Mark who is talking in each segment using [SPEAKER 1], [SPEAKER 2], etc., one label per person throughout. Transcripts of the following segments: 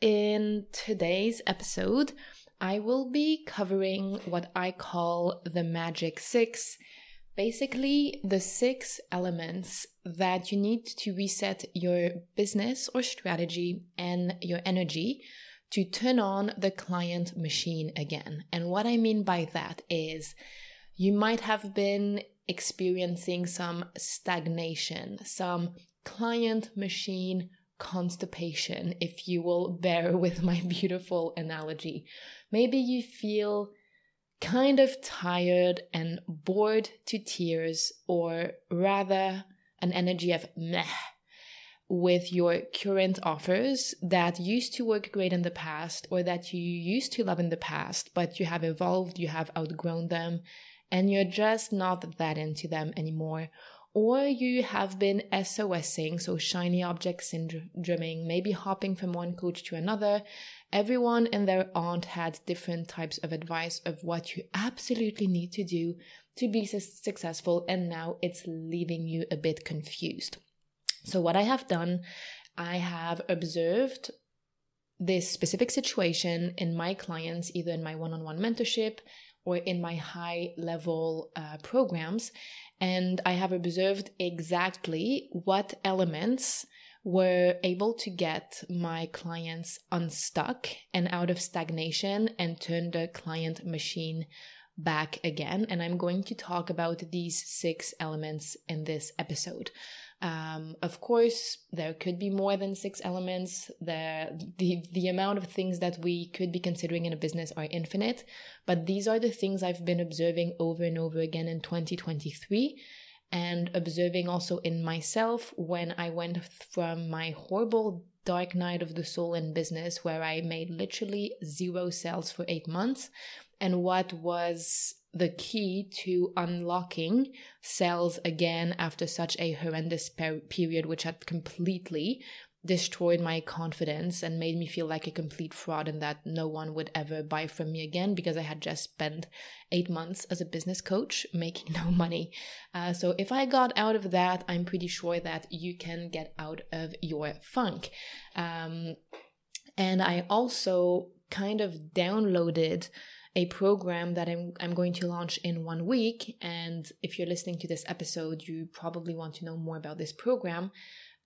[SPEAKER 1] In today's episode, I will be covering what I call the Magic Six. Basically, the six elements that you need to reset your business or strategy and your energy to turn on the client machine again. And what I mean by that is you might have been experiencing some stagnation, some client machine constipation, if you will bear with my beautiful analogy. Maybe you feel kind of tired and bored to tears, or rather, an energy of meh with your current offers that used to work great in the past or that you used to love in the past, but you have evolved, you have outgrown them, and you're just not that into them anymore. Or you have been SOSing, so shiny object syndroming, maybe hopping from one coach to another. Everyone and their aunt had different types of advice of what you absolutely need to do to be successful, and now it's leaving you a bit confused. So, what I have done, I have observed this specific situation in my clients, either in my one on one mentorship or in my high level uh, programs. And I have observed exactly what elements were able to get my clients unstuck and out of stagnation and turn the client machine back again. And I'm going to talk about these six elements in this episode. Um, of course, there could be more than six elements. The, the, the amount of things that we could be considering in a business are infinite, but these are the things I've been observing over and over again in 2023 and observing also in myself when I went from my horrible dark night of the soul in business where I made literally zero sales for eight months and what was the key to unlocking cells again after such a horrendous per- period, which had completely destroyed my confidence and made me feel like a complete fraud and that no one would ever buy from me again because I had just spent eight months as a business coach making no money. Uh, so if I got out of that, I'm pretty sure that you can get out of your funk. Um, and I also kind of downloaded a program that I'm, I'm going to launch in one week. And if you're listening to this episode, you probably want to know more about this program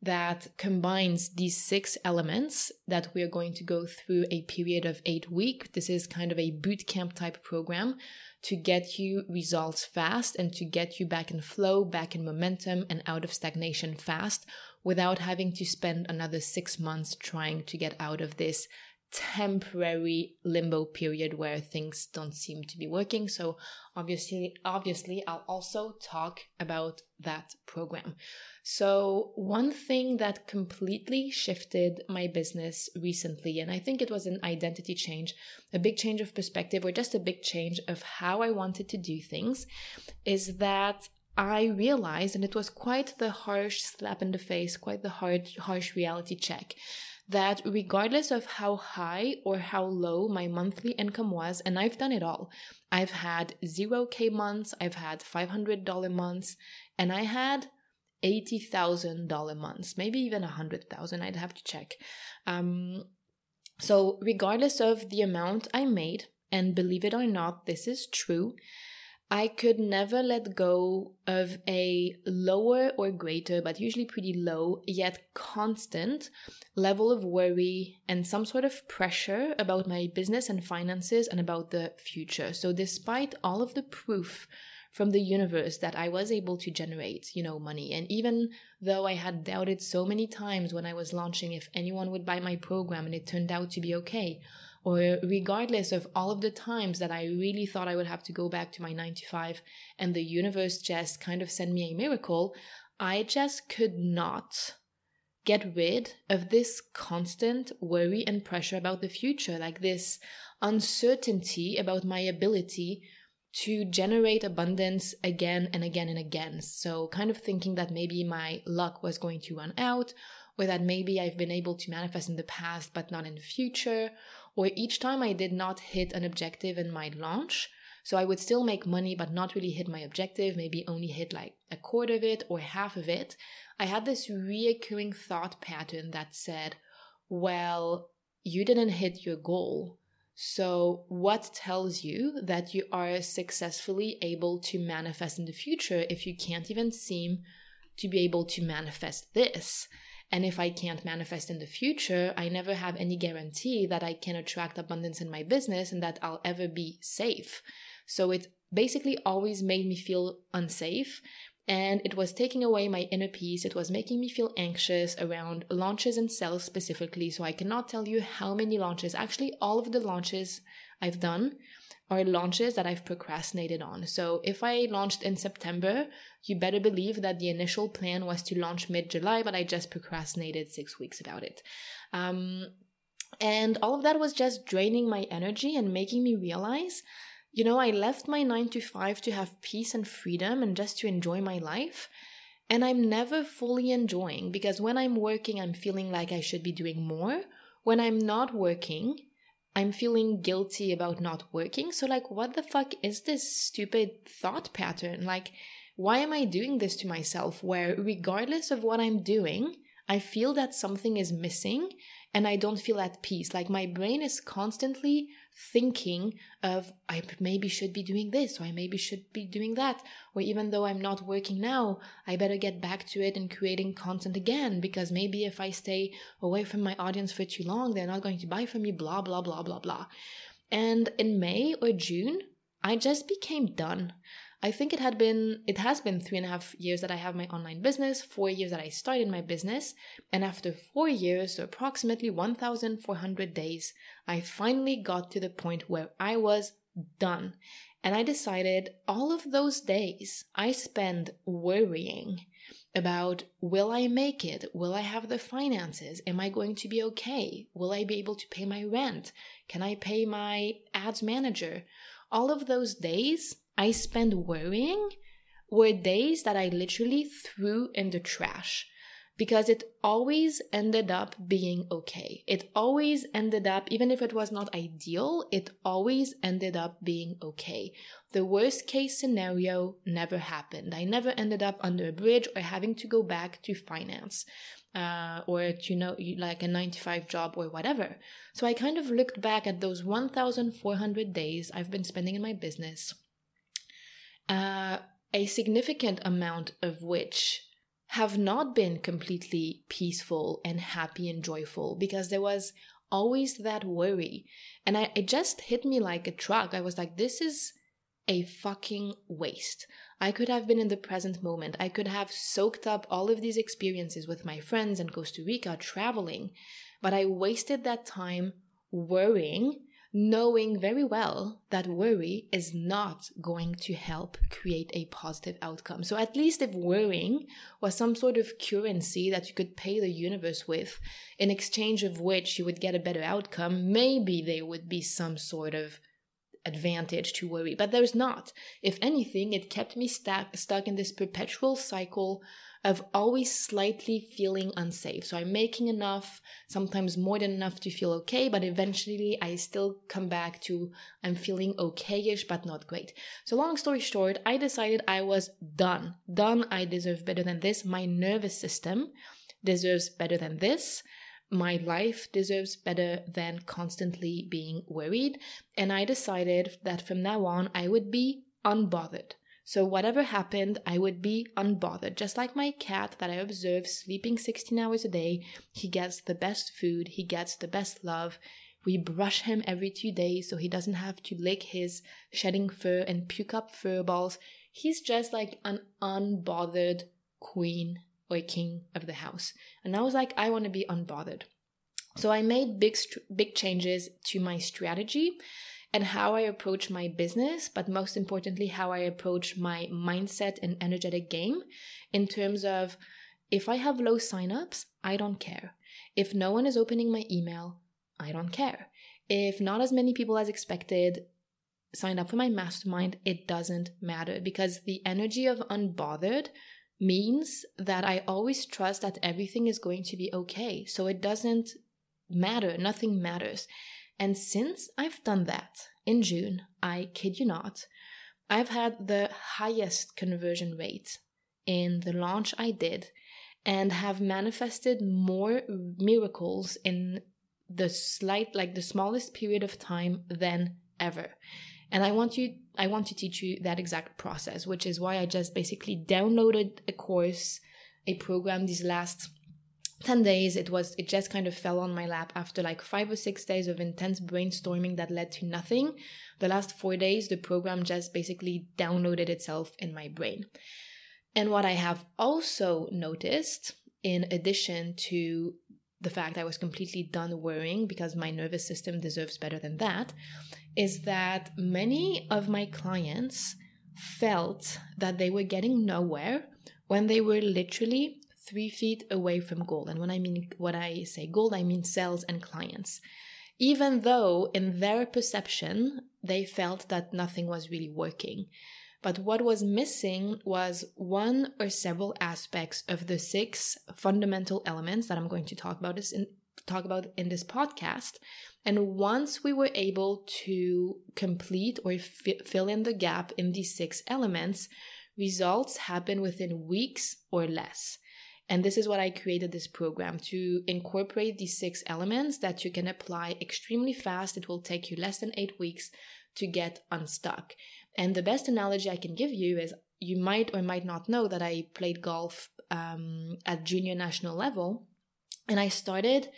[SPEAKER 1] that combines these six elements that we are going to go through a period of eight weeks. This is kind of a boot camp type program to get you results fast and to get you back in flow, back in momentum, and out of stagnation fast without having to spend another six months trying to get out of this temporary limbo period where things don't seem to be working. So obviously obviously I'll also talk about that program. So one thing that completely shifted my business recently and I think it was an identity change a big change of perspective or just a big change of how I wanted to do things is that I realized, and it was quite the harsh slap in the face, quite the hard, harsh reality check, that regardless of how high or how low my monthly income was, and I've done it all, I've had 0K months, I've had $500 months, and I had $80,000 months, maybe even 100,000, I'd have to check. Um, so, regardless of the amount I made, and believe it or not, this is true, I could never let go of a lower or greater, but usually pretty low, yet constant level of worry and some sort of pressure about my business and finances and about the future. So, despite all of the proof from the universe that I was able to generate, you know, money, and even though I had doubted so many times when I was launching if anyone would buy my program and it turned out to be okay, or regardless of all of the times that I really thought I would have to go back to my 95 and the universe just kind of sent me a miracle, I just could not get rid of this constant worry and pressure about the future, like this uncertainty about my ability to generate abundance again and again and again. So, kind of thinking that maybe my luck was going to run out, or that maybe I've been able to manifest in the past but not in the future, or each time I did not hit an objective in my launch. So, I would still make money but not really hit my objective, maybe only hit like a quarter of it or half of it. I had this reoccurring thought pattern that said, well, you didn't hit your goal. So, what tells you that you are successfully able to manifest in the future if you can't even seem to be able to manifest this? And if I can't manifest in the future, I never have any guarantee that I can attract abundance in my business and that I'll ever be safe. So, it basically always made me feel unsafe and it was taking away my inner peace. It was making me feel anxious around launches and sales specifically. So I cannot tell you how many launches. Actually, all of the launches I've done are launches that I've procrastinated on. So if I launched in September, you better believe that the initial plan was to launch mid July, but I just procrastinated six weeks about it. Um, and all of that was just draining my energy and making me realize you know, I left my nine to five to have peace and freedom and just to enjoy my life. And I'm never fully enjoying because when I'm working, I'm feeling like I should be doing more. When I'm not working, I'm feeling guilty about not working. So, like, what the fuck is this stupid thought pattern? Like, why am I doing this to myself where, regardless of what I'm doing, I feel that something is missing and I don't feel at peace? Like, my brain is constantly thinking of I maybe should be doing this or I maybe should be doing that. Or even though I'm not working now I better get back to it and creating content again because maybe if I stay away from my audience for too long they're not going to buy from me blah blah blah blah blah. And in May or June I just became done I think it had been it has been three and a half years that I have my online business, four years that I started my business, and after four years, so approximately 1,400 days, I finally got to the point where I was done. And I decided all of those days I spend worrying about will I make it? Will I have the finances? Am I going to be okay? Will I be able to pay my rent? Can I pay my ads manager? All of those days I spent worrying were days that I literally threw in the trash because it always ended up being okay. It always ended up, even if it was not ideal, it always ended up being okay. The worst case scenario never happened. I never ended up under a bridge or having to go back to finance. Uh, or to you know like a 95 job or whatever so i kind of looked back at those 1400 days i've been spending in my business uh, a significant amount of which have not been completely peaceful and happy and joyful because there was always that worry. And I, it just hit me like a truck. I was like, this is a fucking waste. I could have been in the present moment. I could have soaked up all of these experiences with my friends in Costa Rica traveling, but I wasted that time worrying knowing very well that worry is not going to help create a positive outcome. So, at least if worrying was some sort of currency that you could pay the universe with, in exchange of which you would get a better outcome, maybe there would be some sort of advantage to worry. But there's not. If anything, it kept me stuck, stuck in this perpetual cycle of always slightly feeling unsafe. So I'm making enough, sometimes more than enough to feel okay, but eventually I still come back to I'm feeling okayish, but not great. So long story short, I decided I was done. Done. I deserve better than this. My nervous system deserves better than this my life deserves better than constantly being worried. And I decided that from now on, I would be unbothered. So, whatever happened, I would be unbothered. Just like my cat that I observe sleeping 16 hours a day, he gets the best food, he gets the best love. We brush him every two days so he doesn't have to lick his shedding fur and puke up fur balls. He's just like an unbothered queen or king of the house. And I was like, I want to be unbothered. So I made big, big changes to my strategy and how I approach my business, but most importantly, how I approach my mindset and energetic game in terms of If I have low signups, I don't care. If no one is opening my email, I don't care. If not as many people as expected signed up for my mastermind, it doesn't matter because the energy of unbothered means that I always trust that everything is going to be okay. So it doesn't matter, nothing matters. And since I've done that in June, I kid you not, I've had the highest conversion rate in the launch I did and have manifested more miracles in the slight like the smallest period of time than ever. And i want you i want to teach you that exact process which is why i just basically downloaded a course a program these last 10 days it was it just kind of fell on my lap after like 5 or 6 days of intense brainstorming that led to nothing. The last 4 days the program just basically downloaded itself in my brain. And what i have also noticed in addition to the fact I was completely done worrying because my nervous system deserves better than that is that many of my clients felt that they were getting nowhere when they were literally three feet away from gold. And when I mean what I say gold, I mean sales and clients. Even though in their perception, they felt that nothing was really working. But what was missing was one or several aspects of the six fundamental elements that I'm going to talk about this in talk about in this podcast. And once we were able to complete or f- fill in the gap in these six elements, results happen within weeks or less. And this is what I created this program to incorporate these six elements that you can apply extremely fast. It will take you less than eight weeks to get unstuck. And the best analogy I can give you is you might or might not know that I played golf um, at junior national level. And I started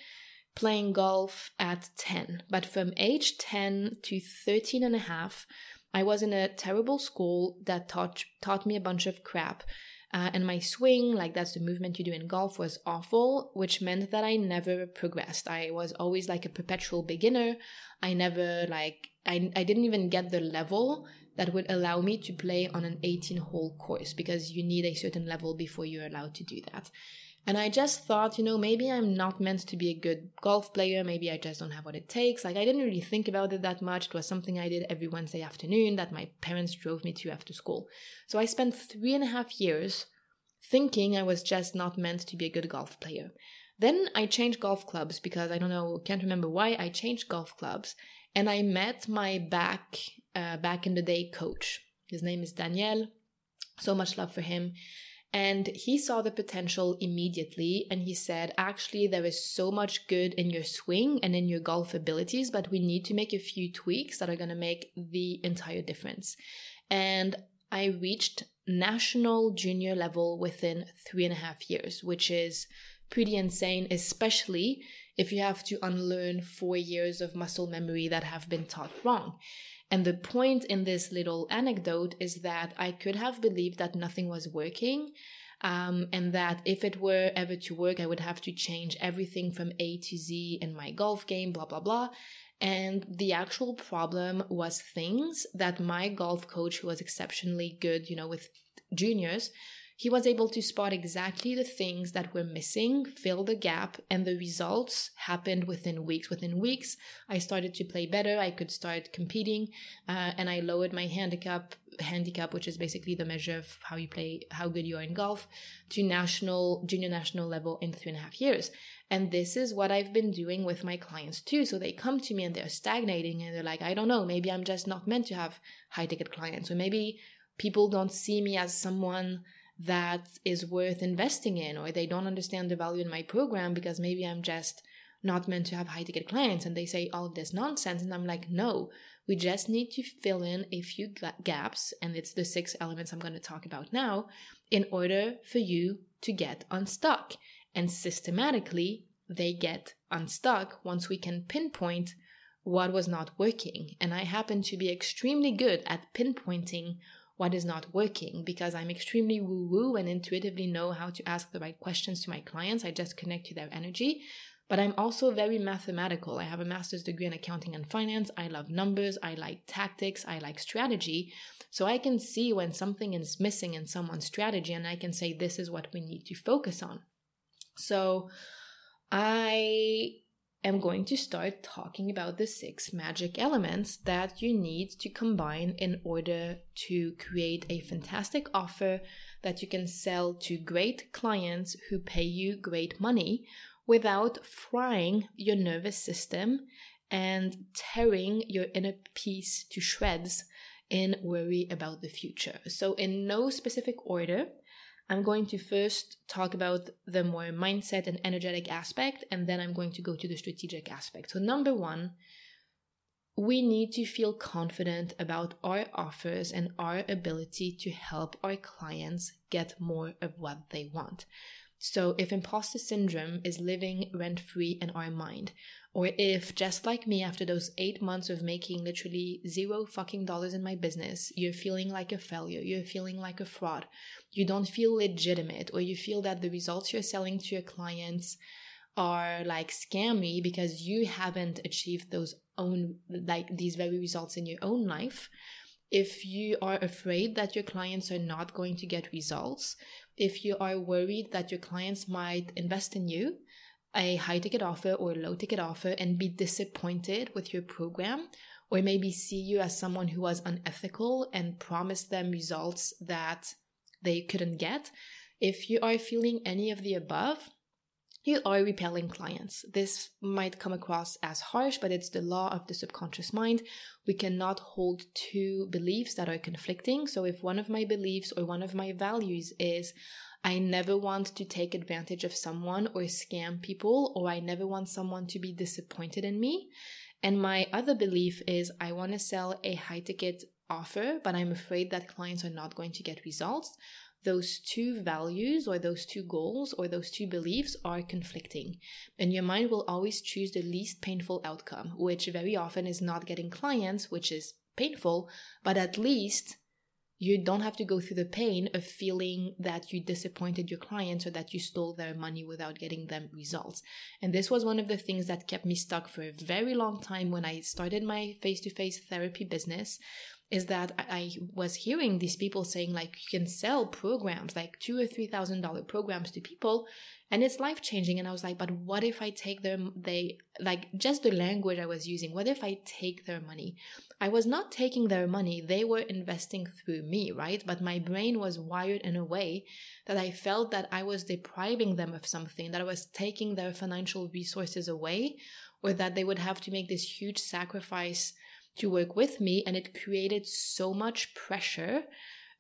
[SPEAKER 1] playing golf at 10. But from age 10 to 13 and a half, I was in a terrible school that taught, taught me a bunch of crap. Uh, and my swing, like that's the movement you do in golf, was awful, which meant that I never progressed. I was always like a perpetual beginner. I never, like, I, I didn't even get the level that would allow me to play on an 18 hole course because you need a certain level before you're allowed to do that. And I just thought, you know, maybe I'm not meant to be a good golf player. Maybe I just don't have what it takes. Like, I didn't really think about it that much. It was something I did every Wednesday afternoon that my parents drove me to after school. So I spent three and a half years thinking I was just not meant to be a good golf player. Then I changed golf clubs because I don't know, can't remember why I changed golf clubs. And I met my back uh, back in the day coach. His name is Daniel. So much love for him. And he saw the potential immediately and he said, Actually, there is so much good in your swing and in your golf abilities, but we need to make a few tweaks that are going to make the entire difference. And I reached national junior level within three and a half years, which is pretty insane, especially if you have to unlearn four years of muscle memory that have been taught wrong. And the point in this little anecdote is that I could have believed that nothing was working. Um, and that if it were ever to work, I would have to change everything from A to Z in my golf game, blah, blah, blah. And the actual problem was things that my golf coach, who was exceptionally good, you know, with juniors, he was able to spot exactly the things that were missing, fill the gap, and the results happened within weeks. Within weeks, I started to play better. I could start competing, uh, and I lowered my handicap, handicap, which is basically the measure of how you play, how good you are in golf, to national, junior national level in three and a half years. And this is what I've been doing with my clients too. So they come to me and they're stagnating and they're like, I don't know, maybe I'm just not meant to have high ticket clients, or maybe people don't see me as someone that is worth investing in or they don't understand the value in my program because maybe I'm just not meant to have high ticket clients and they say all of this nonsense and I'm like no we just need to fill in a few gaps and it's the six elements I'm going to talk about now in order for you to get unstuck. And systematically they get unstuck once we can pinpoint what was not working. And I happen to be extremely good at pinpointing what is not working because I'm extremely woo woo and intuitively know how to ask the right questions to my clients. I just connect to their energy. But I'm also very mathematical. I have a master's degree in accounting and finance. I love numbers. I like tactics. I like strategy. So I can see when something is missing in someone's strategy and I can say, this is what we need to focus on. So I am going to start talking about the six magic elements that you need to combine in order to create a fantastic offer that you can sell to great clients who pay you great money without frying your nervous system and tearing your inner peace to shreds in worry about the future. So, in no specific order, I'm going to first talk about the more mindset and energetic aspect, and then I'm going to go to the strategic aspect. So, number one, we need to feel confident about our offers and our ability to help our clients get more of what they want. So, if imposter syndrome is living rent free in our mind, or if, just like me, after those eight months of making literally zero fucking dollars in my business, you're feeling like a failure, you're feeling like a fraud, you don't feel legitimate, or you feel that the results you're selling to your clients are like scammy because you haven't achieved those own, like these very results in your own life. If you are afraid that your clients are not going to get results, if you are worried that your clients might invest in you, a high ticket offer or low ticket offer and be disappointed with your program or maybe see you as someone who was unethical and promised them results that they couldn't get. If you are feeling any of the above, you are repelling clients. This might come across as harsh, but it's the law of the subconscious mind. We cannot hold two beliefs that are conflicting. So if one of my beliefs or one of my values is I never want to take advantage of someone or scam people, or I never want someone to be disappointed in me. And my other belief is I want to sell a high ticket offer, but I'm afraid that clients are not going to get results. Those two values or those two goals or those two beliefs are conflicting. And your mind will always choose the least painful outcome, which very often is not getting clients, which is painful, but at least you don't have to go through the pain of feeling that you disappointed your clients or that you stole their money without getting them results. And this was one of the things that kept me stuck for a very long time when I started my face to face therapy business is that I was hearing these people saying like you can sell programs like two or three thousand dollar programs to people and it's life changing and i was like but what if i take them they like just the language i was using what if i take their money? I was not taking their money. They were investing through me right? But my brain was wired in a way that i felt that i was depriving them of something that i was taking their financial resources away or that they would have to make this huge sacrifice to work with me and it created so much pressure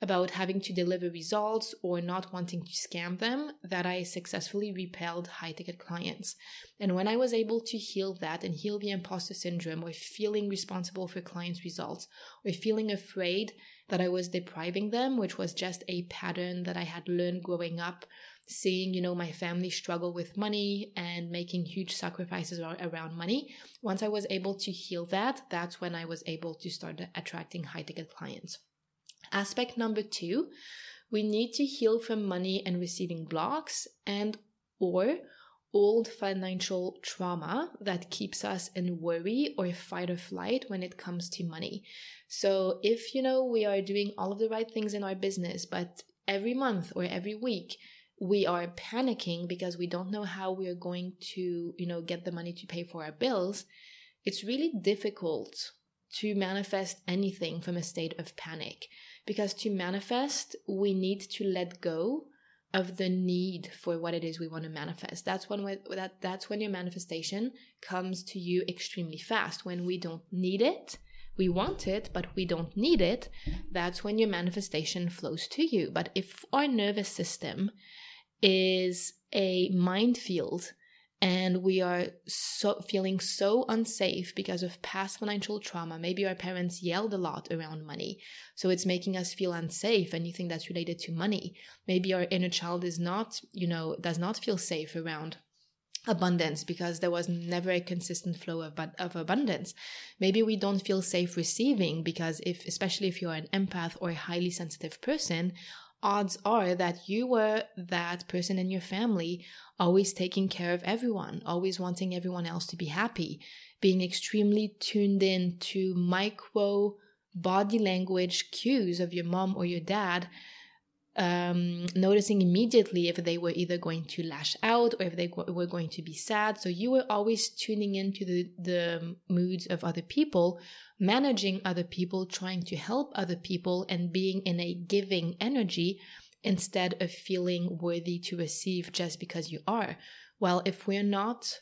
[SPEAKER 1] about having to deliver results or not wanting to scam them that I successfully repelled high ticket clients. And when I was able to heal that and heal the imposter syndrome or feeling responsible for clients' results or feeling afraid that I was depriving them, which was just a pattern that I had learned growing up seeing you know my family struggle with money and making huge sacrifices around money once i was able to heal that that's when i was able to start attracting high ticket clients aspect number 2 we need to heal from money and receiving blocks and or old financial trauma that keeps us in worry or fight or flight when it comes to money. So if you know we are doing all of the right things in our business, but every month or every week we are panicking because we don't know how we are going to, you know, get the money to pay for our bills, it's really difficult to manifest anything from a state of panic. Because to manifest, we need to let go of the need for what it is we want to manifest. That's when that that's when your manifestation comes to you extremely fast. When we don't need it, we want it, but we don't need it. That's when your manifestation flows to you. But if our nervous system is a minefield and we are so feeling so unsafe because of past financial trauma. Maybe our parents yelled a lot around money so it's making us feel unsafe anything that's related to money. Maybe our inner child is not you know does not feel safe around abundance because there was never a consistent flow of, of abundance. Maybe we don't feel safe receiving because if especially if you're an empath or a highly sensitive person odds are that you were that person in your family always taking care of everyone, always wanting everyone else to be happy, being extremely tuned in to micro body language cues of your mom or your dad um, noticing immediately if they were either going to lash out or if they were going to be sad. So you were always tuning into the, the moods of other people, managing other people, trying to help other people, and being in a giving energy instead of feeling worthy to receive just because you are. Well, if we're not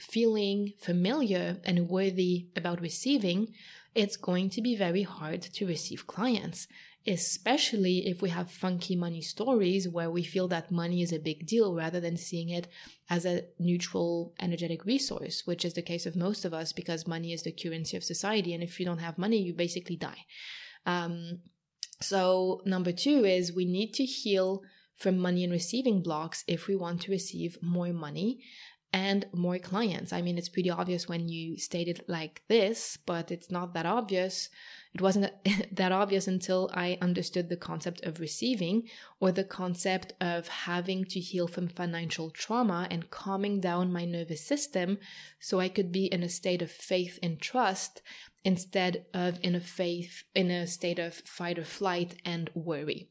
[SPEAKER 1] feeling familiar and worthy about receiving, it's going to be very hard to receive clients especially if we have funky money stories where we feel that money is a big deal rather than seeing it as a neutral energetic resource, which is the case of most of us because money is the currency of society. And if you don't have money, you basically die. Um, so, number two is we need to heal from money and receiving blocks if we want to receive more money and more clients. I mean, it's pretty obvious when you state it like this, but it's not that obvious it wasn't that obvious until I understood the concept of receiving or the concept of having to heal from financial trauma and calming down my nervous system so I could be in a state of faith and trust instead of in a faith in a state of fight or flight and worry.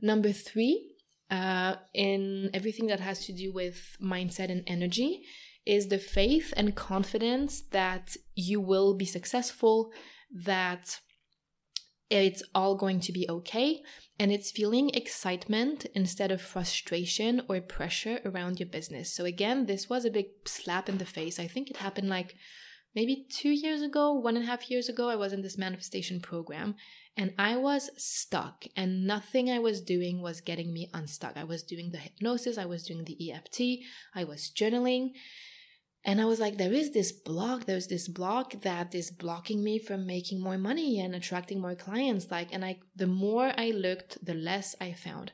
[SPEAKER 1] Number 3, uh, in everything that has to do with mindset and energy is the faith and confidence that you will be successful, that it's all going to be okay. And it's feeling excitement instead of frustration or pressure around your business. So, again, this was a big slap in the face. I think it happened like maybe two years ago, one and a half years ago. I was in this manifestation program and I was stuck, and nothing I was doing was getting me unstuck. I was doing the hypnosis, I was doing the EFT, I was journaling. And I was like, there is this block, there's this block that is blocking me from making more money and attracting more clients. Like, and I, the more I looked, the less I found.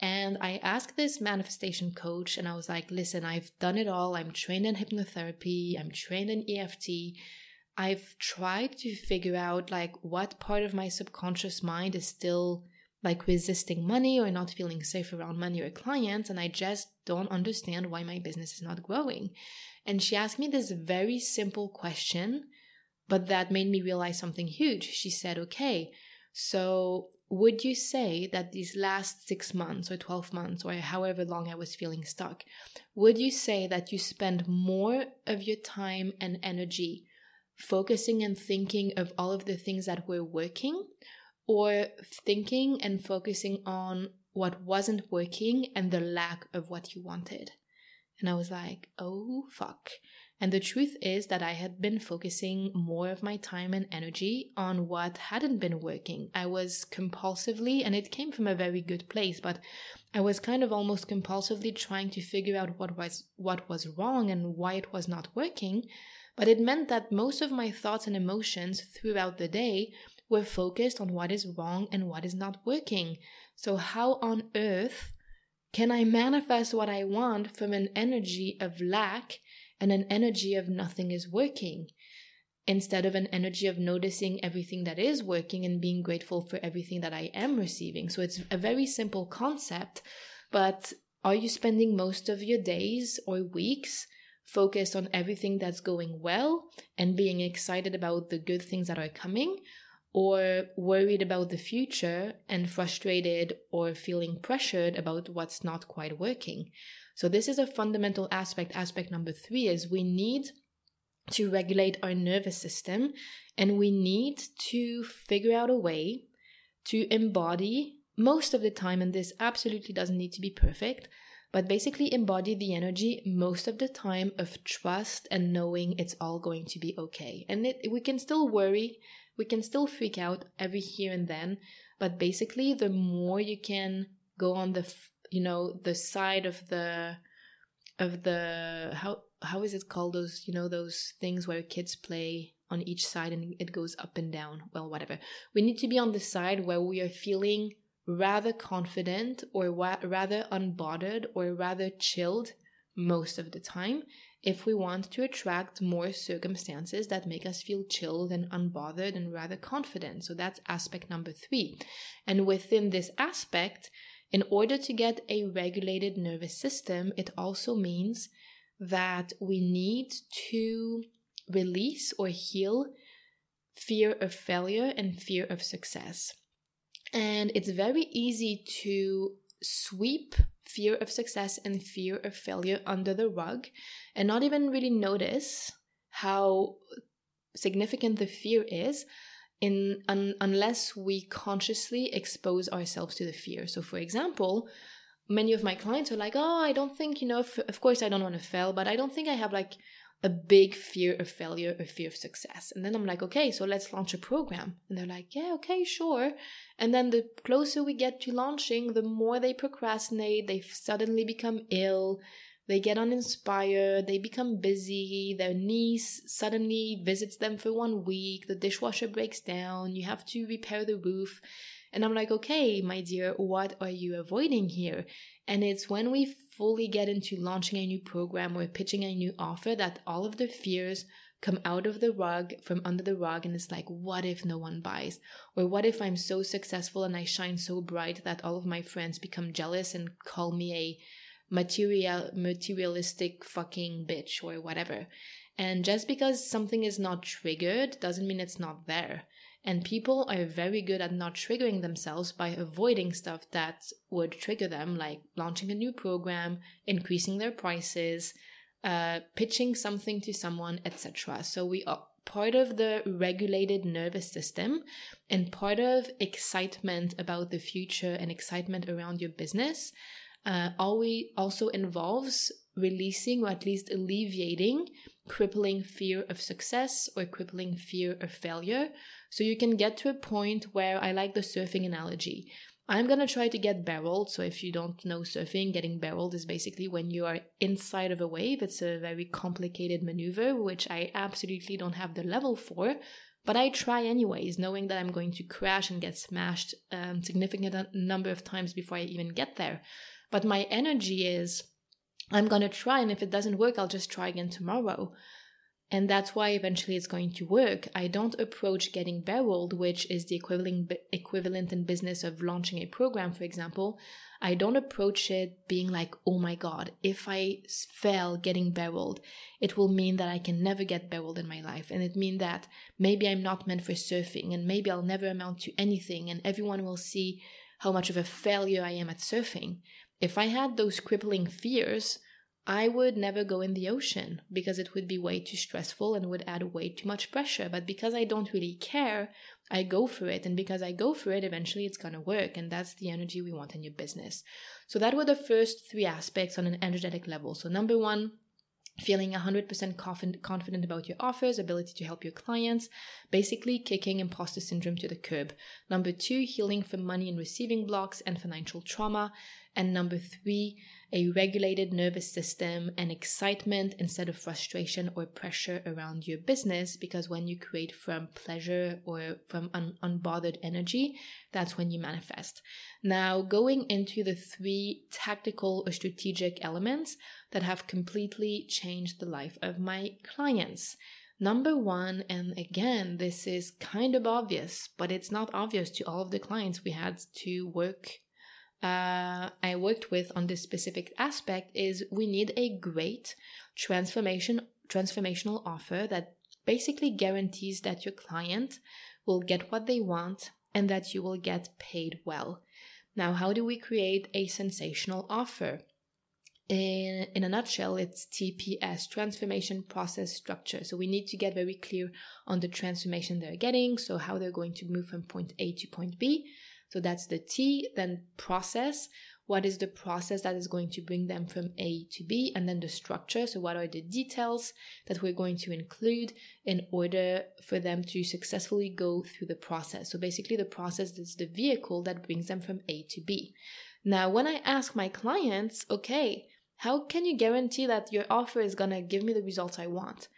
[SPEAKER 1] And I asked this manifestation coach, and I was like, listen, I've done it all. I'm trained in hypnotherapy, I'm trained in EFT. I've tried to figure out like what part of my subconscious mind is still like resisting money or not feeling safe around money or clients, and I just don't understand why my business is not growing. And she asked me this very simple question, but that made me realize something huge. She said, Okay, so would you say that these last six months or 12 months or however long I was feeling stuck, would you say that you spend more of your time and energy focusing and thinking of all of the things that were working or thinking and focusing on what wasn't working and the lack of what you wanted? And I was like, oh, fuck. And the truth is that I had been focusing more of my time and energy on what hadn't been working. I was compulsively, and it came from a very good place, but I was kind of almost compulsively trying to figure out what was what was wrong and why it was not working. But it meant that most of my thoughts and emotions throughout the day were focused on what is wrong and what is not working. So how on earth can I manifest what I want from an energy of lack and an energy of nothing is working? Instead of an energy of noticing everything that is working and being grateful for everything that I am receiving. So it's a very simple concept, but are you spending most of your days or weeks focused on everything that's going well and being excited about the good things that are coming? Or worried about the future and frustrated or feeling pressured about what's not quite working. So this is a fundamental aspect. Aspect number 3 is we need to regulate our nervous system and we need to figure out a way to embody most of the time and this absolutely doesn't need to be perfect but basically embody the energy most of the time of trust and knowing it's all going to be okay and it, we can still worry we can still freak out every here and then, but basically, the more you can go on the, you know, the side of the, of the how how is it called those you know those things where kids play on each side and it goes up and down? Well whatever. We need to be on the side where we are feeling rather confident or wa- rather unbothered or rather chilled most of the time if we want to attract more circumstances that make us feel chilled and unbothered and rather confident. So that's aspect number three. And within this aspect, in order to get a regulated nervous system, it also means that we need to release or heal fear of failure and fear of success. And it's very easy to sweep fear of success and fear of failure under the rug and not even really notice how significant the fear is in un, unless we consciously expose ourselves to the fear. So for example, many of my clients are like, "Oh, I don't think, you know, if, of course I don't want to fail, but I don't think I have like a big fear of failure a fear of success. And then I'm like, okay, so let's launch a program. And they're like, yeah, okay, sure. And then the closer we get to launching, the more they procrastinate, they suddenly become ill, they get uninspired, they become busy, their niece suddenly visits them for one week, the dishwasher breaks down, you have to repair the roof. And I'm like, okay, my dear, what are you avoiding here? And it's when we fully get into launching a new program or pitching a new offer that all of the fears come out of the rug from under the rug and it's like what if no one buys? Or what if i'm so successful and i shine so bright that all of my friends become jealous and call me a material materialistic fucking bitch or whatever? And just because something is not triggered doesn't mean it's not there and people are very good at not triggering themselves by avoiding stuff that would trigger them, like launching a new program, increasing their prices, uh, pitching something to someone, etc. So we are part of the regulated nervous system and part of excitement about the future and excitement around your business uh, always also involves releasing or at least alleviating crippling fear of success or crippling fear of failure so you can get to a point where I like the surfing analogy. I'm gonna try to get barreled. So if you don't know surfing, getting barreled is basically when you are inside of a wave. It's a very complicated maneuver, which I absolutely don't have the level for. But I try anyways, knowing that I'm going to crash and get smashed a um, significant number of times before I even get there. But my energy is, I'm gonna try, and if it doesn't work, I'll just try again tomorrow. And that's why eventually it's going to work. I don't approach getting barreled, which is the equivalent equivalent in business of launching a program, for example. I don't approach it being like, oh my god, if I fail getting barreled, it will mean that I can never get barreled in my life. And it means that maybe I'm not meant for surfing and maybe I'll never amount to anything and everyone will see how much of a failure I am at surfing. If I had those crippling fears, I would never go in the ocean because it would be way too stressful and would add way too much pressure. But because I don't really care, I go for it. And because I go for it, eventually it's going to work. And that's the energy we want in your business. So that were the first three aspects on an energetic level. So, number one, feeling 100% confident about your offers, ability to help your clients, basically kicking imposter syndrome to the curb. Number two, healing from money and receiving blocks and financial trauma. And number three, a regulated nervous system and excitement instead of frustration or pressure around your business. Because when you create from pleasure or from un- unbothered energy, that's when you manifest. Now, going into the three tactical or strategic elements that have completely changed the life of my clients. Number one, and again, this is kind of obvious, but it's not obvious to all of the clients we had to work uh, I worked with on this specific aspect is we need a great transformation transformational offer that basically guarantees that your client will get what they want and that you will get paid well. Now, how do we create a sensational offer? In, in a nutshell, it's TPS, Transformation Process Structure. So we need to get very clear on the transformation they're getting, so how they're going to move from point A to point B, so that's the T, then process. What is the process that is going to bring them from A to B? And then the structure. So, what are the details that we're going to include in order for them to successfully go through the process? So, basically, the process is the vehicle that brings them from A to B. Now, when I ask my clients, okay, how can you guarantee that your offer is going to give me the results I want?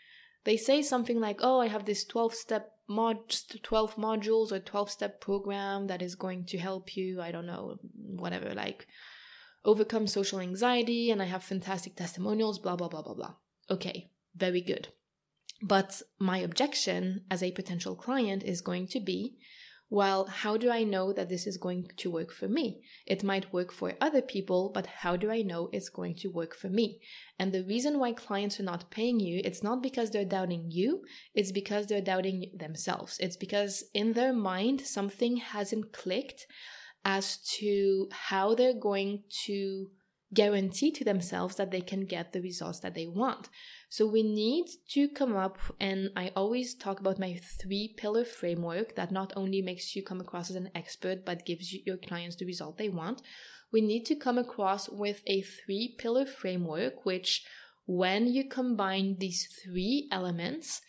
[SPEAKER 1] They say something like, oh, I have this 12 step mod 12 modules or 12 step program that is going to help you i don't know whatever like overcome social anxiety and i have fantastic testimonials blah blah blah blah blah Okay, very good. But my objection as a potential client is going to be well, how do I know that this is going to work for me? It might work for other people, but how do I know it's going to work for me? And the reason why clients are not paying you, it's not because they're doubting you, it's because they're doubting themselves. It's because in their mind, something hasn't clicked as to how they're going to guarantee to themselves that they can get the results that they want. So we need to come up, and I always talk about my three pillar framework that not only makes you come across as an expert, but gives you, your clients the result they want. We need to come across with a three pillar framework, which when you combine these three elements,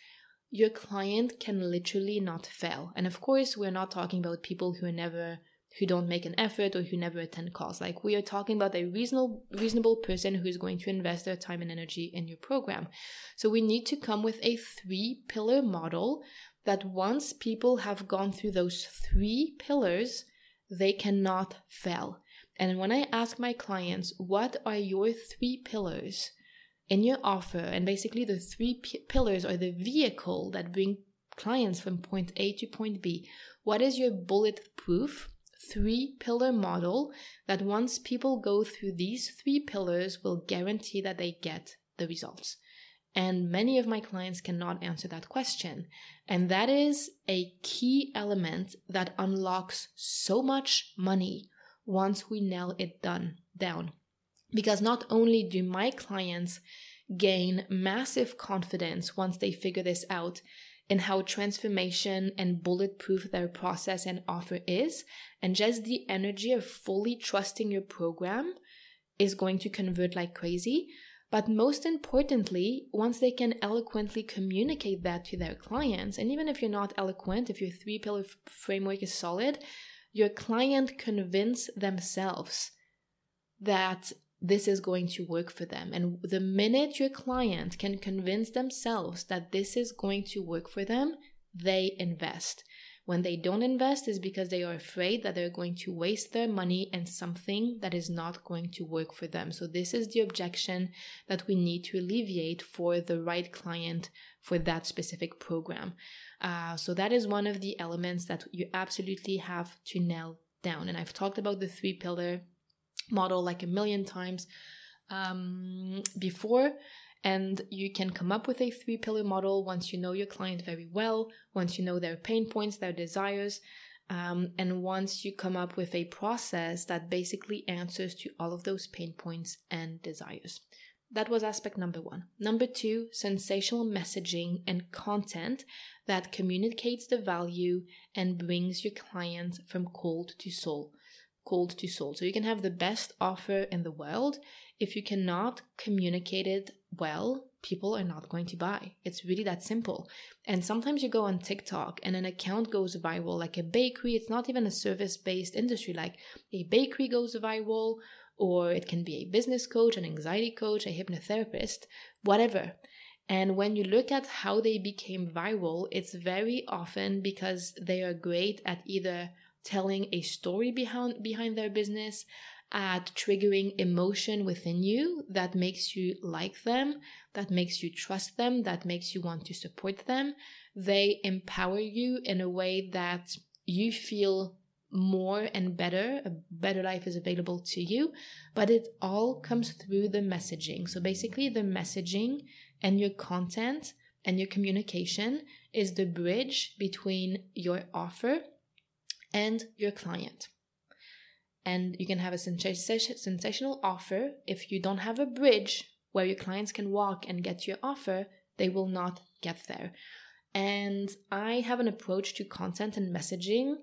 [SPEAKER 1] your client can literally not fail. And of course, we're not talking about people who are never who don't make an effort or who never attend calls. Like we are talking about a reasonable reasonable person who is going to invest their time and energy in your program. So we need to come with a three pillar model that once people have gone through those three pillars, they cannot fail. And when I ask my clients, what are your three pillars in your offer? And basically, the three p- pillars are the vehicle that bring clients from point A to point B. What is your bulletproof three pillar model that once people go through these three pillars will guarantee that they get the results. And many of my clients cannot answer that question. And that is a key element that unlocks so much money once we nail it done down. Because not only do my clients gain massive confidence once they figure this out, in how transformation and bulletproof their process and offer is, and just the energy of fully trusting your program is going to convert like crazy. But most importantly, once they can eloquently communicate that to their clients, and even if you're not eloquent, if your three pillar f- framework is solid, your client convince themselves that this is going to work for them. And the minute your client can convince themselves that this is going to work for them, they invest. When they don't invest is because they are afraid that they're going to waste their money and something that is not going to work for them. So this is the objection that we need to alleviate for the right client for that specific program. Uh, so that is one of the elements that you absolutely have to nail down. And I've talked about the three pillar model like a million times um, before. And you can come up with a three pillar model once you know your client very well, once you know their pain points, their desires, um, and once you come up with a process that basically answers to all of those pain points and desires. That was aspect number one. Number two, sensational messaging and content that communicates the value and brings your client from cold to soul cold to sold. So you can have the best offer in the world. If you cannot communicate it well, people are not going to buy. It's really that simple. And sometimes you go on TikTok and an account goes viral, like a bakery. It's not even a service based industry, like a bakery goes viral, or it can be a business coach, an anxiety coach, a hypnotherapist, whatever. And when you look at how they became viral, it's very often because they are great at either telling a story behind behind their business at triggering emotion within you that makes you like them, that makes you trust them, that makes you want to support them. They empower you in a way that you feel more and better. A better life is available to you, but it all comes through the messaging. So basically, the messaging and your content and your communication is the bridge between your offer and your client. And you can have a sensational offer. If you don't have a bridge where your clients can walk and get your offer, they will not get there. And I have an approach to content and messaging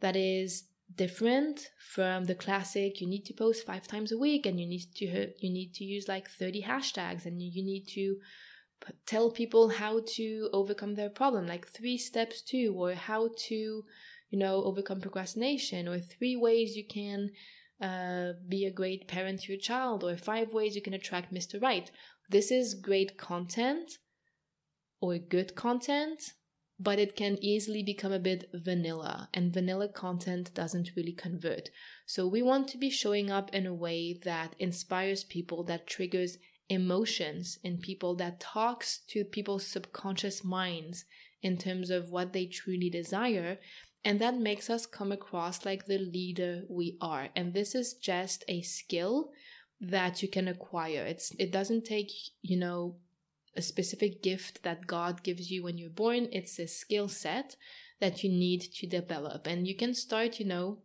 [SPEAKER 1] that is different from the classic you need to post 5 times a week and you need to you need to use like 30 hashtags and you need to tell people how to overcome their problem like 3 steps to or how to you know, overcome procrastination, or three ways you can uh, be a great parent to your child, or five ways you can attract Mr. Right. This is great content or good content, but it can easily become a bit vanilla, and vanilla content doesn't really convert. So, we want to be showing up in a way that inspires people, that triggers emotions in people, that talks to people's subconscious minds in terms of what they truly desire. And that makes us come across like the leader we are. And this is just a skill that you can acquire. It's it doesn't take, you know, a specific gift that God gives you when you're born. It's a skill set that you need to develop. And you can start, you know,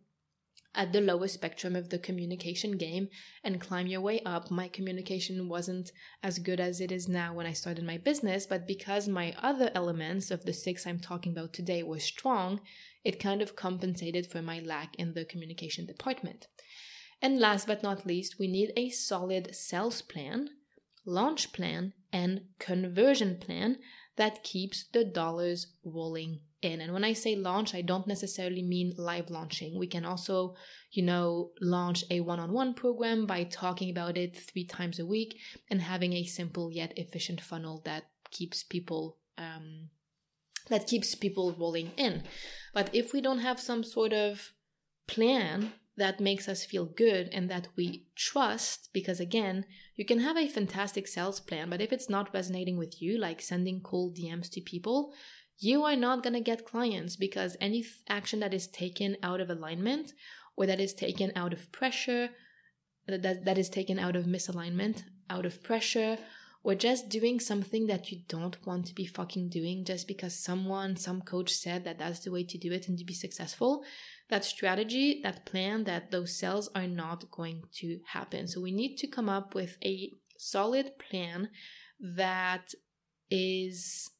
[SPEAKER 1] at the lowest spectrum of the communication game and climb your way up. My communication wasn't as good as it is now when I started my business, but because my other elements of the six I'm talking about today were strong, it kind of compensated for my lack in the communication department. And last but not least, we need a solid sales plan, launch plan, and conversion plan that keeps the dollars rolling in. And when I say launch, I don't necessarily mean live launching. We can also, you know, launch a one on one program by talking about it three times a week and having a simple yet efficient funnel that keeps people. Um, that keeps people rolling in. But if we don't have some sort of plan that makes us feel good and that we trust because again you can have a fantastic sales plan but if it's not resonating with you like sending cold dms to people you are not going to get clients because any action that is taken out of alignment or that is taken out of pressure that, that is taken out of misalignment out of pressure or just doing something that you don't want to be fucking doing just because someone some coach said that that's the way to do it and to be successful that strategy, that plan, that those sales are not going to happen. So we need to come up with a solid plan that is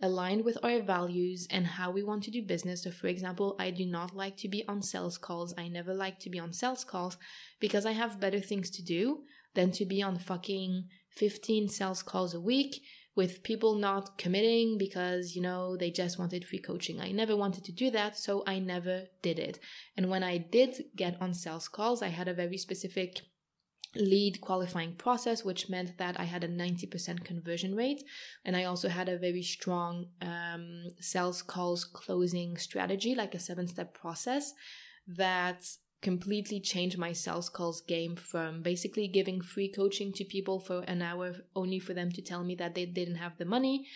[SPEAKER 1] aligned with our values and how we want to do business. So, for example, I do not like to be on sales calls. I never like to be on sales calls because I have better things to do than to be on fucking 15 sales calls a week with people not committing because, you know, they just wanted free coaching. I never wanted to do that, so I never did it. And when I did get on sales calls, I had a very specific lead qualifying process, which meant that I had a 90% conversion rate. And I also had a very strong um, sales calls closing strategy, like a seven step process that completely changed my sales calls game from basically giving free coaching to people for an hour only for them to tell me that they didn't have the money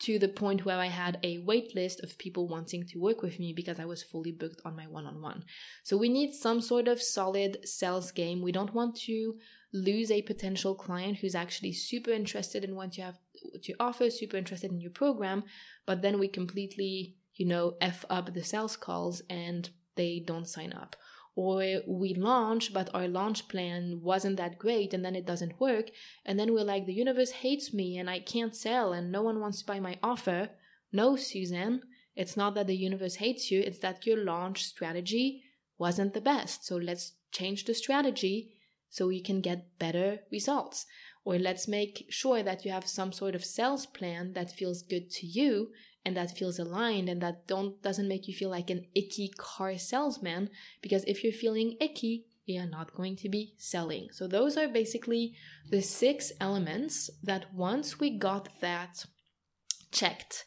[SPEAKER 1] to the point where I had a wait list of people wanting to work with me because I was fully booked on my one on one. So we need some sort of solid sales game. We don't want to lose a potential client who's actually super interested in what you have to offer, super interested in your program, but then we completely, you know, F up the sales calls and they don't sign up or we launch but our launch plan wasn't that great and then it doesn't work. And then we're like the universe hates me and i can't sell and no one wants to buy my offer. No susan. It's not that the universe hates you it's that your launch strategy wasn't the best. So let's change the strategy so you can get better results. Or let's make sure that you have some sort of sales plan that feels good to you and that feels aligned and that don't doesn't make you feel like an icky car salesman because if you're feeling icky you're not going to be selling. So those are basically the six elements that once we got that checked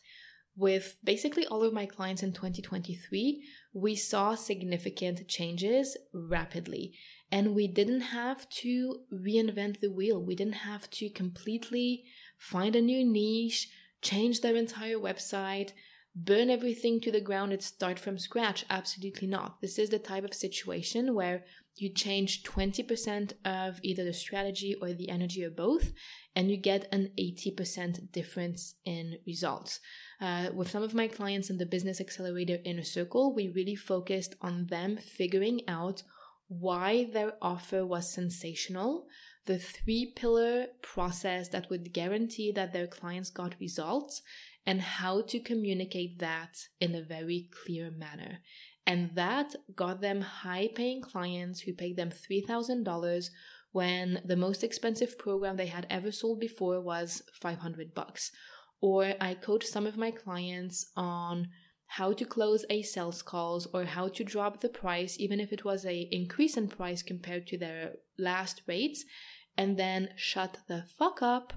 [SPEAKER 1] with basically all of my clients in 2023 we saw significant changes rapidly. And we didn't have to reinvent the wheel. We didn't have to completely find a new niche change their entire website, burn everything to the ground and start from scratch. Absolutely not. This is the type of situation where you change 20% of either the strategy or the energy or both, and you get an 80% difference in results. Uh, with some of my clients in the Business Accelerator Inner Circle, we really focused on them figuring out why their offer was sensational, the three pillar process that would guarantee that their clients got results and how to communicate that in a very clear manner. And that got them high paying clients who paid them $3,000 when the most expensive program they had ever sold before was 500 bucks. Or I coached some of my clients on how to close a sales calls or how to drop the price even if it was a increase in price compared to their last rates and then shut the fuck up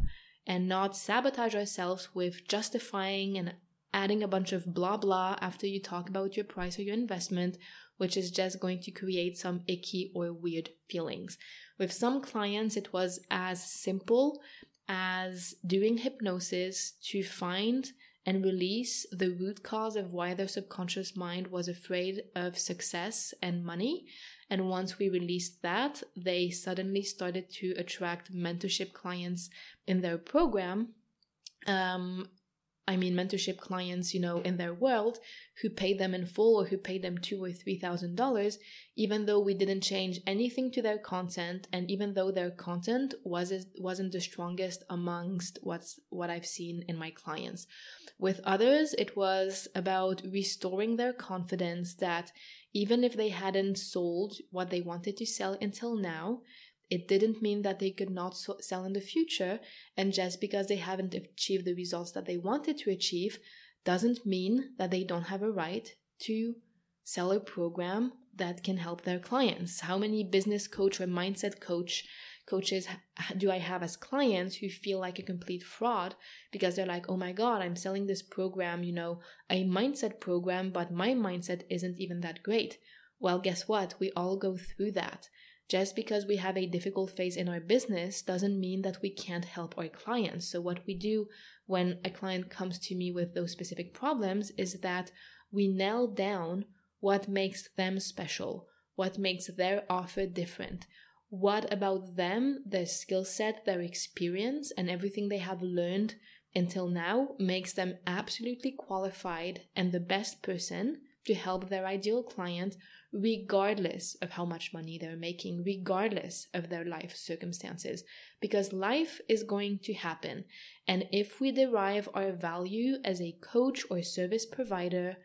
[SPEAKER 1] and not sabotage ourselves with justifying and adding a bunch of blah blah after you talk about your price or your investment, which is just going to create some icky or weird feelings. With some clients, it was as simple as doing hypnosis to find and release the root cause of why their subconscious mind was afraid of success and money. And once we released that, they suddenly started to attract mentorship clients in their program. Um, I mean, mentorship clients, you know, in their world who paid them in full or who paid them two or three thousand dollars, even though we didn't change anything to their content, and even though their content was wasn't the strongest amongst what's what I've seen in my clients. With others, it was about restoring their confidence that even if they hadn't sold what they wanted to sell until now, it didn't mean that they could not sell in the future, and just because they haven't achieved the results that they wanted to achieve doesn't mean that they don't have a right to sell a program that can help their clients. How many business coach or mindset coach coaches do I have as clients who feel like a complete fraud because they're like, "Oh my god, I'm selling this program, you know, a mindset program, but my mindset isn't even that great." Well, guess what? We all go through that. Just because we have a difficult phase in our business doesn't mean that we can't help our clients. So, what we do when a client comes to me with those specific problems is that we nail down what makes them special, what makes their offer different, what about them, their skill set, their experience, and everything they have learned until now makes them absolutely qualified and the best person to help their ideal client regardless of how much money they're making, regardless of their life circumstances, because life is going to happen. And if we derive our value as a coach or service provider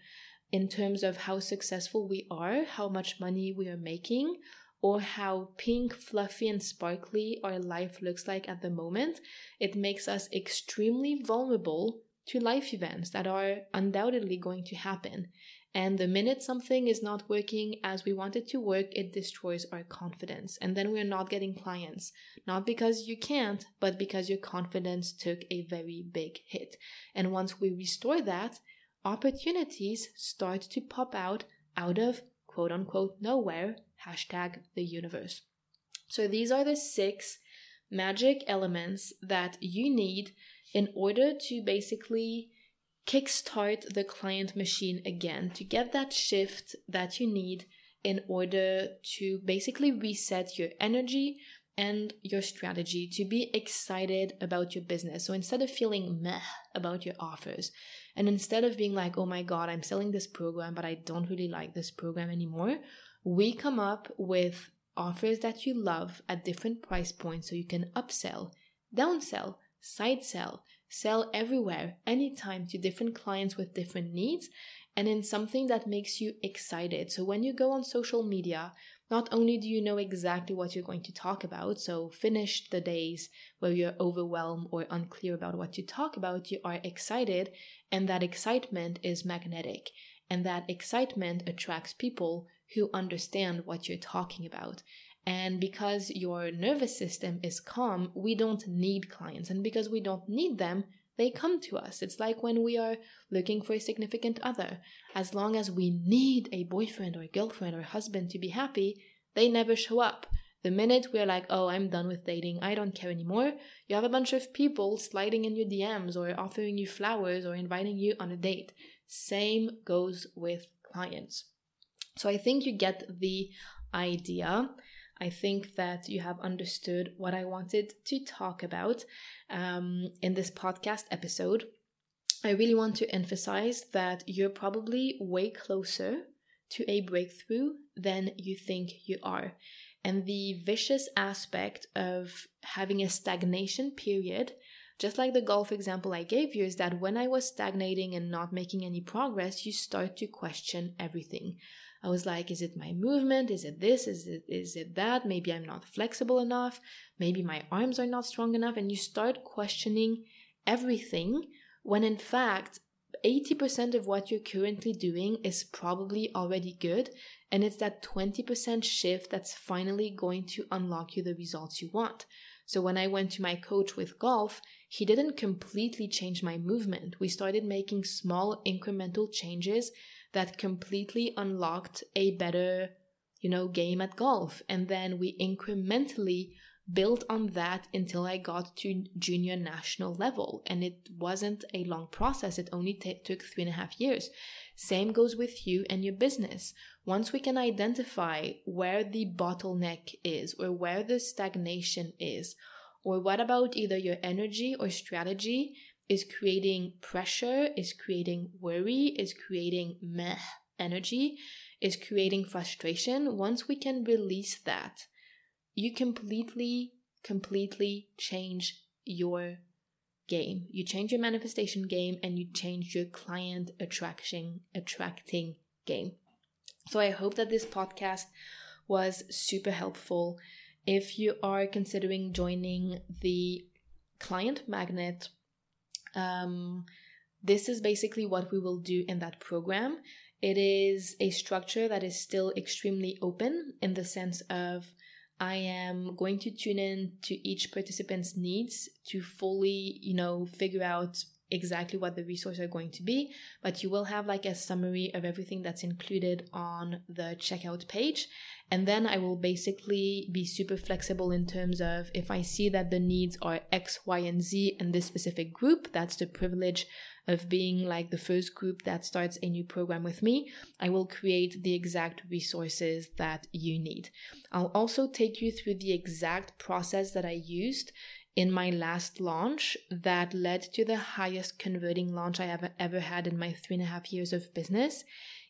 [SPEAKER 1] in terms of how successful we are, how much money we are making, or how pink, fluffy, and sparkly our life looks like at the moment, it makes us extremely vulnerable to life events that are undoubtedly going to happen. And the minute something is not working as we want it to work, it destroys our confidence. And then we're not getting clients. Not because you can't, but because your confidence took a very big hit. And once we restore that, opportunities start to pop out out of quote unquote nowhere, hashtag the universe. So these are the six magic elements that you need in order to basically kickstart the client machine again to get that shift that you need in order to basically reset your energy and your strategy to be excited about your business. So instead of feeling meh about your offers, and instead of being like, oh my God, I'm selling this program, but I don't really like this program anymore, we come up with offers that you love at different price points so you can upsell, downsell, side sell, sell everywhere, anytime to different clients with different needs and in something that makes you excited. So when you go on social media, not only do you know exactly what you're going to talk about, so finish the days where you're overwhelmed or unclear about what to talk about, you are excited, and that excitement is magnetic. And that excitement attracts people who understand what you're talking about. And because your nervous system is calm, we don't need clients. And because we don't need them, they come to us. It's like when we are looking for a significant other. As long as we need a boyfriend or girlfriend or husband to be happy, they never show up. The minute we're like, oh, I'm done with dating, I don't care anymore, you have a bunch of people sliding in your DMs or offering you flowers or inviting you on a date. Same goes with clients. So I think you get the idea. I think that you have understood what I wanted to talk about um, in this podcast episode. I really want to emphasize that you're probably way closer to a breakthrough than you think you are. And the vicious aspect of having a stagnation period, just like the golf example I gave you, is that when I was stagnating and not making any progress, you start to question everything. I was like, is it my movement? Is it this? Is it is it that? Maybe I'm not flexible enough. Maybe my arms are not strong enough. And you start questioning everything when in fact 80% of what you're currently doing is probably already good. And it's that 20% shift that's finally going to unlock you the results you want. So when I went to my coach with golf, he didn't completely change my movement. We started making small incremental changes that completely unlocked a better you know, game at golf. And then we incrementally built on that until I got to junior national level. And it wasn't a long process, it only t- took three and a half years. Same goes with you and your business. Once we can identify where the bottleneck is or where the stagnation is, or what about either your energy or strategy is creating pressure, is creating worry, is creating meh energy, is creating frustration, once we can release that, you completely, completely change your game. You change your manifestation game and you change your client attraction attracting game. So I hope that this podcast was super helpful. If you are considering joining the client magnet, um, this is basically what we will do in that program. It is a structure that is still extremely open in the sense of I am going to tune in to each participant's needs to fully, you know, figure out exactly what the resources are going to be, but you will have like a summary of everything that's included on the checkout page. And then I will basically be super flexible in terms of if I see that the needs are X, Y, and Z in this specific group, that's the privilege of being like the first group that starts a new program with me, I will create the exact resources that you need. I'll also take you through the exact process that I used in my last launch that led to the highest converting launch I ever ever had in my three and a half years of business,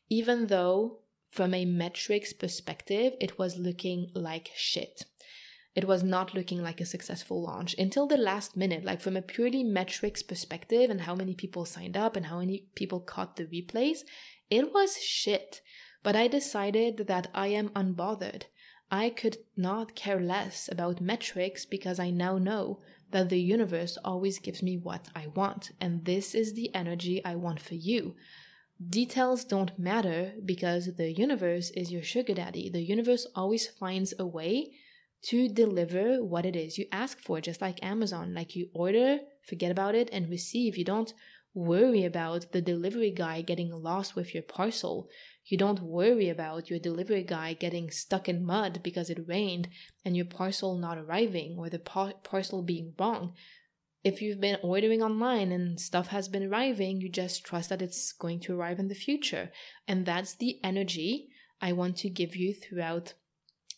[SPEAKER 1] even though from a metrics perspective, it was looking like shit it was not looking like a successful launch until the last minute. Like from a purely metrics perspective and how many people signed up and how many people caught the replays, it was shit. But I decided that I am unbothered. I could not care less about metrics because I now know that the universe always gives me what I want. And this is the energy I want for you. Details don't matter because the universe is your sugar daddy. The universe always finds a way to deliver what it is you ask for, just like Amazon. Like you order, forget about it, and receive. You don't worry about the delivery guy getting lost with your parcel. You don't worry about your delivery guy getting stuck in mud because it rained and your parcel not arriving or the par- parcel being wrong. If you've been ordering online and stuff has been arriving, you just trust that it's going to arrive in the future. And that's the energy I want to give you throughout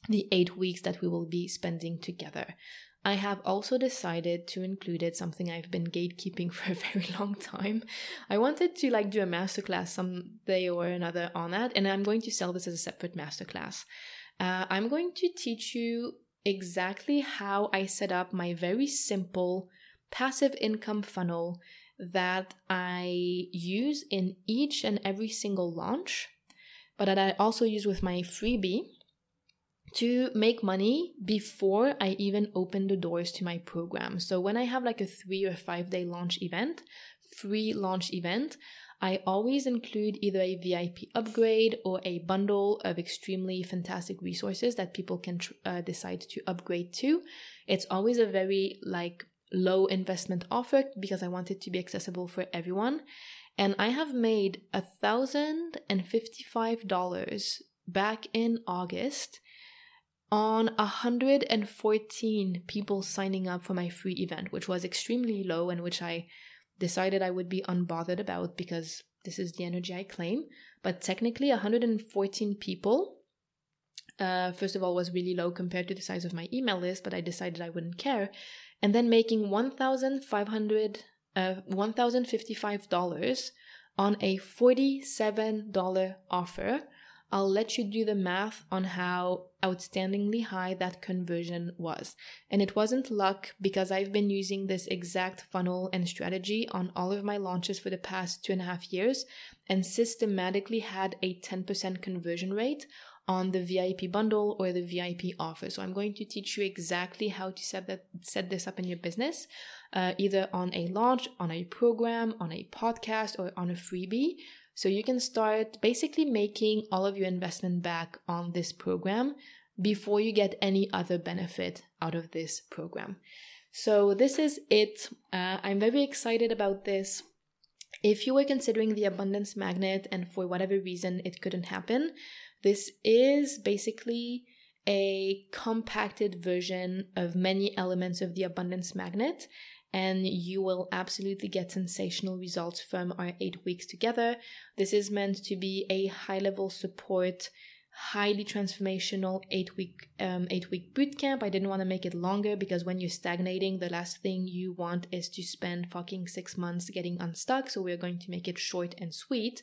[SPEAKER 1] the eight weeks that we will be spending together. I have also decided to include it something I've been gatekeeping for a very long time. I wanted to like do a masterclass someday or another on that, and I'm going to sell this as a separate masterclass. Uh, I'm going to teach you exactly how I set up my very simple passive income funnel that I use in each and every single launch, but that I also use with my freebie to make money before I even open the doors to my program. So when I have like a three or five day launch event, free launch event, I always include either a VIP upgrade or a bundle of extremely fantastic resources that people can tr- uh, decide to upgrade to. It's always a very like low investment offer because I want it to be accessible for everyone. And I have made a thousand and fifty-five dollars back in August on 114 people signing up for my free event, which was extremely low and which I decided I would be unbothered about because this is the energy I claim. But technically, 114 people, uh, first of all, was really low compared to the size of my email list, but I decided I wouldn't care. And then making 1,500, uh, $1,055 on a $47 offer I'll let you do the math on how outstandingly high that conversion was. And it wasn't luck because I've been using this exact funnel and strategy on all of my launches for the past two and a half years and systematically had a 10% conversion rate on the VIP bundle or the VIP offer. So I'm going to teach you exactly how to set that set this up in your business, uh, either on a launch, on a program, on a podcast, or on a freebie. So you can start basically making all of your investment back on this program before you get any other benefit out of this program. So this is it. Uh, I'm very excited about this. If you were considering the abundance magnet and for whatever reason it couldn't happen, This is basically a compacted version of many elements of the abundance magnet and you will absolutely get sensational results from our eight weeks together. This is meant to be a high level support, highly transformational eight week um, eight week boot camp. I didn't want to make it longer because when you're stagnating, the last thing you want is to spend fucking six months getting unstuck. So we're going to make it short and sweet.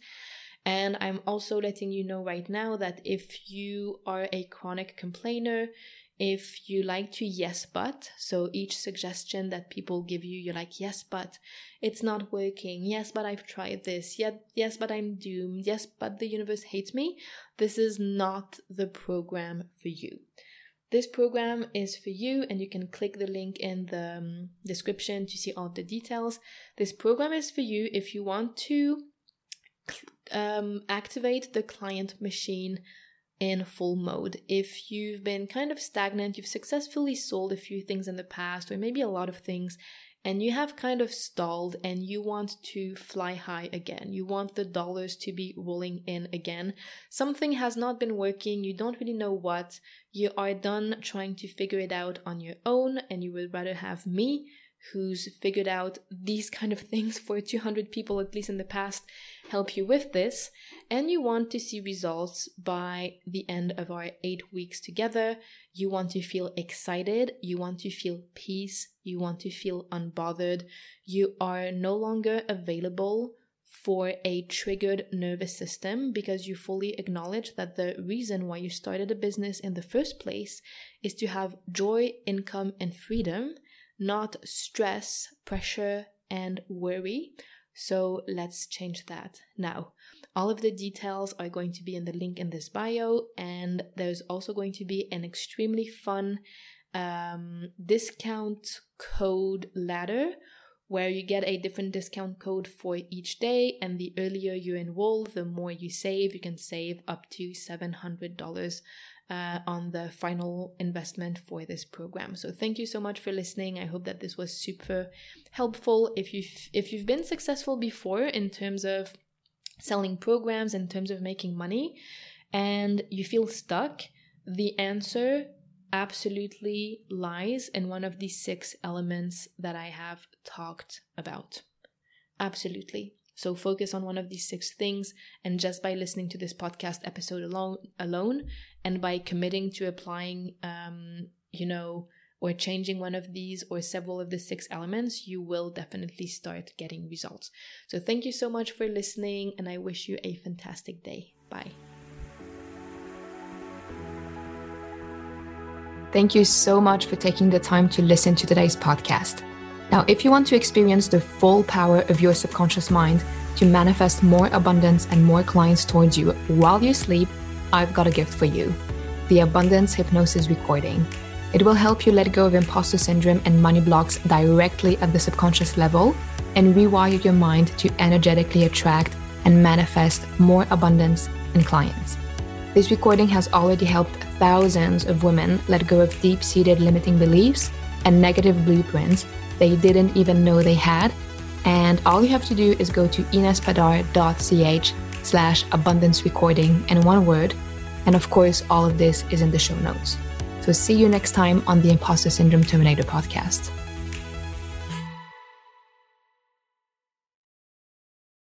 [SPEAKER 1] And I'm also letting you know right now that if you are a chronic complainer, if you like to yes but so each suggestion that people give you you're like yes but it's not working. Yes but i've tried this. Yeah, yes but i'm doomed. Yes but the universe hates me. This is not the program for you. This program is for you and you can click the link in the um, description to see all the details. This program is for you if you want to um, activate the client machine in full mode. If you've been kind of stagnant, you've successfully sold a few things in the past, or maybe a lot of things, and you have kind of stalled and you want to fly high again. You want the dollars to be rolling in again. Something has not been working, you don't really know what. You are done trying to figure it out on your own, and you would rather have me who's figured out these kind of things for 200 people at least in the past help you with this. And you want to see results by the end of our 8 weeks together. You want to feel excited. You want to feel peace. You want to feel unbothered. You are no longer available for a triggered nervous system because you fully acknowledge that the reason why you started a business in the first place is to have joy, income, and freedom not stress, pressure, and worry. So let's change that now. All of the details are going to be in the link in this bio, and there's also going to be an extremely fun um, discount code ladder where you get a different discount code for each day. And the earlier you enroll, the more you save. You can save up to $700 uh, on the final investment for this program. So thank you so much for listening. I hope that this was super helpful. If you've if you've been successful before in terms of selling programs, in terms of making money, and you feel stuck, the answer absolutely lies in one of these six elements that I have talked about. Absolutely. So focus on one of these six things, and just by listening to this podcast episode alone, alone, and by committing to applying, um, you know, or changing one of these or several of the six elements, you will definitely start getting results. So thank you so much for listening, and I wish you a fantastic day. Bye. Thank you so much for taking the time to listen to today's podcast. Now, if you want to experience the full power of your subconscious mind to manifest more abundance and more clients towards you while you sleep, I've got a gift for you the Abundance Hypnosis Recording. It will help you let go of imposter syndrome and money blocks directly at the subconscious level and rewire your mind to energetically attract and manifest more abundance and clients. This recording has already helped thousands of women let go of deep seated limiting beliefs and negative blueprints they didn't even know they had. And all you have to do is go to inespadar.ch slash abundance recording in one word. And of course, all of this is in the show notes. So see you next time on the Imposter Syndrome Terminator podcast.